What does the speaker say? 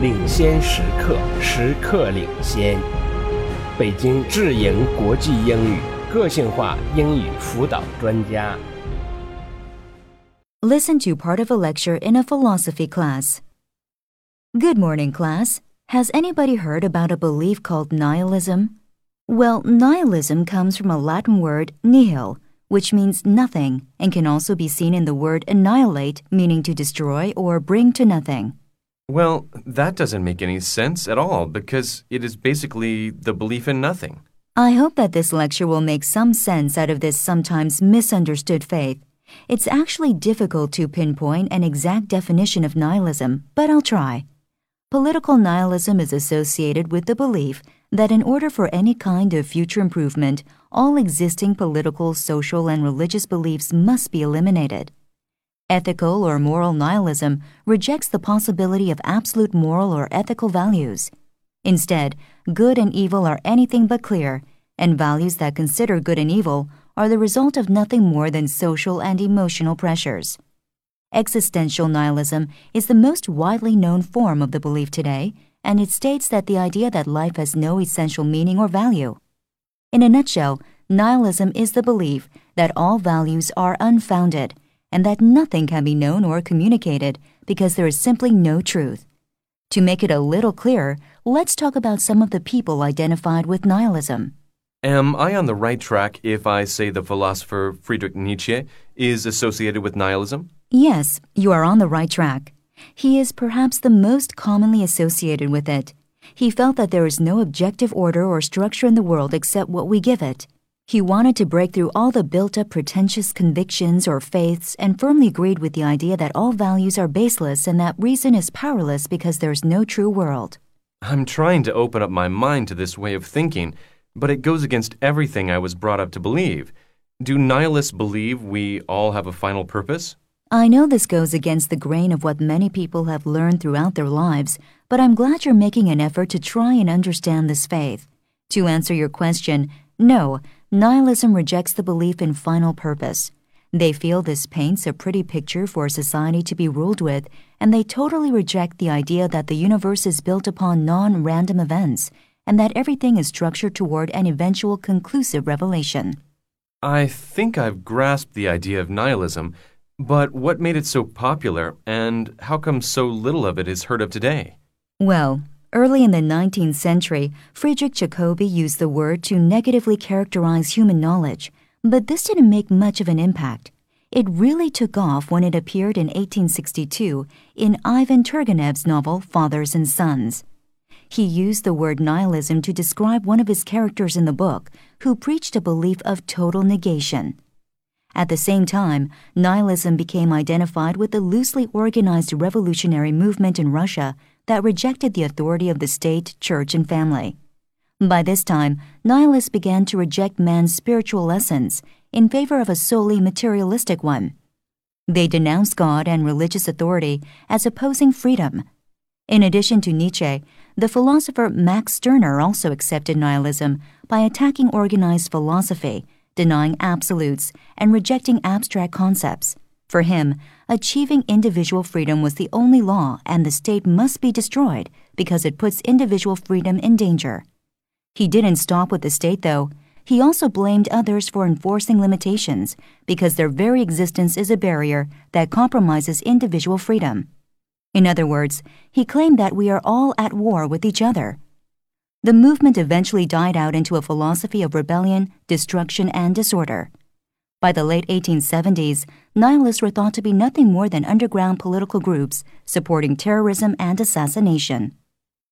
领先时刻，时刻领先。北京智盈国际英语个性化英语辅导专家。 Listen to part of a lecture in a philosophy class. Good morning, class. Has anybody heard about a belief called nihilism? Well, nihilism comes from a Latin word nihil, which means nothing, and can also be seen in the word annihilate, meaning to destroy or bring to nothing. Well, that doesn't make any sense at all because it is basically the belief in nothing. I hope that this lecture will make some sense out of this sometimes misunderstood faith. It's actually difficult to pinpoint an exact definition of nihilism, but I'll try. Political nihilism is associated with the belief that in order for any kind of future improvement, all existing political, social, and religious beliefs must be eliminated. Ethical or moral nihilism rejects the possibility of absolute moral or ethical values. Instead, good and evil are anything but clear, and values that consider good and evil are the result of nothing more than social and emotional pressures. Existential nihilism is the most widely known form of the belief today, and it states that the idea that life has no essential meaning or value. In a nutshell, nihilism is the belief that all values are unfounded and that nothing can be known or communicated because there is simply no truth. To make it a little clearer, let's talk about some of the people identified with nihilism. Am I on the right track if I say the philosopher Friedrich Nietzsche is associated with nihilism? Yes, you are on the right track. He is perhaps the most commonly associated with it. He felt that there is no objective order or structure in the world except what we give it. He wanted to break through all the built up pretentious convictions or faiths and firmly agreed with the idea that all values are baseless and that reason is powerless because there is no true world. I'm trying to open up my mind to this way of thinking, but it goes against everything I was brought up to believe. Do nihilists believe we all have a final purpose? I know this goes against the grain of what many people have learned throughout their lives, but I'm glad you're making an effort to try and understand this faith. To answer your question, no, nihilism rejects the belief in final purpose. They feel this paints a pretty picture for a society to be ruled with, and they totally reject the idea that the universe is built upon non random events and that everything is structured toward an eventual conclusive revelation. I think I've grasped the idea of nihilism, but what made it so popular and how come so little of it is heard of today? Well, early in the 19th century, Friedrich Jacobi used the word to negatively characterize human knowledge, but this didn't make much of an impact. It really took off when it appeared in 1862 in Ivan Turgenev's novel Fathers and Sons. He used the word nihilism to describe one of his characters in the book who preached a belief of total negation. At the same time, nihilism became identified with the loosely organized revolutionary movement in Russia that rejected the authority of the state, church, and family. By this time, nihilists began to reject man's spiritual essence in favor of a solely materialistic one. They denounced God and religious authority as opposing freedom. In addition to Nietzsche, the philosopher Max Stirner also accepted nihilism by attacking organized philosophy, denying absolutes, and rejecting abstract concepts. For him, achieving individual freedom was the only law, and the state must be destroyed because it puts individual freedom in danger. He didn't stop with the state, though. He also blamed others for enforcing limitations because their very existence is a barrier that compromises individual freedom. In other words, he claimed that we are all at war with each other. The movement eventually died out into a philosophy of rebellion, destruction, and disorder. By the late 1870s, nihilists were thought to be nothing more than underground political groups supporting terrorism and assassination.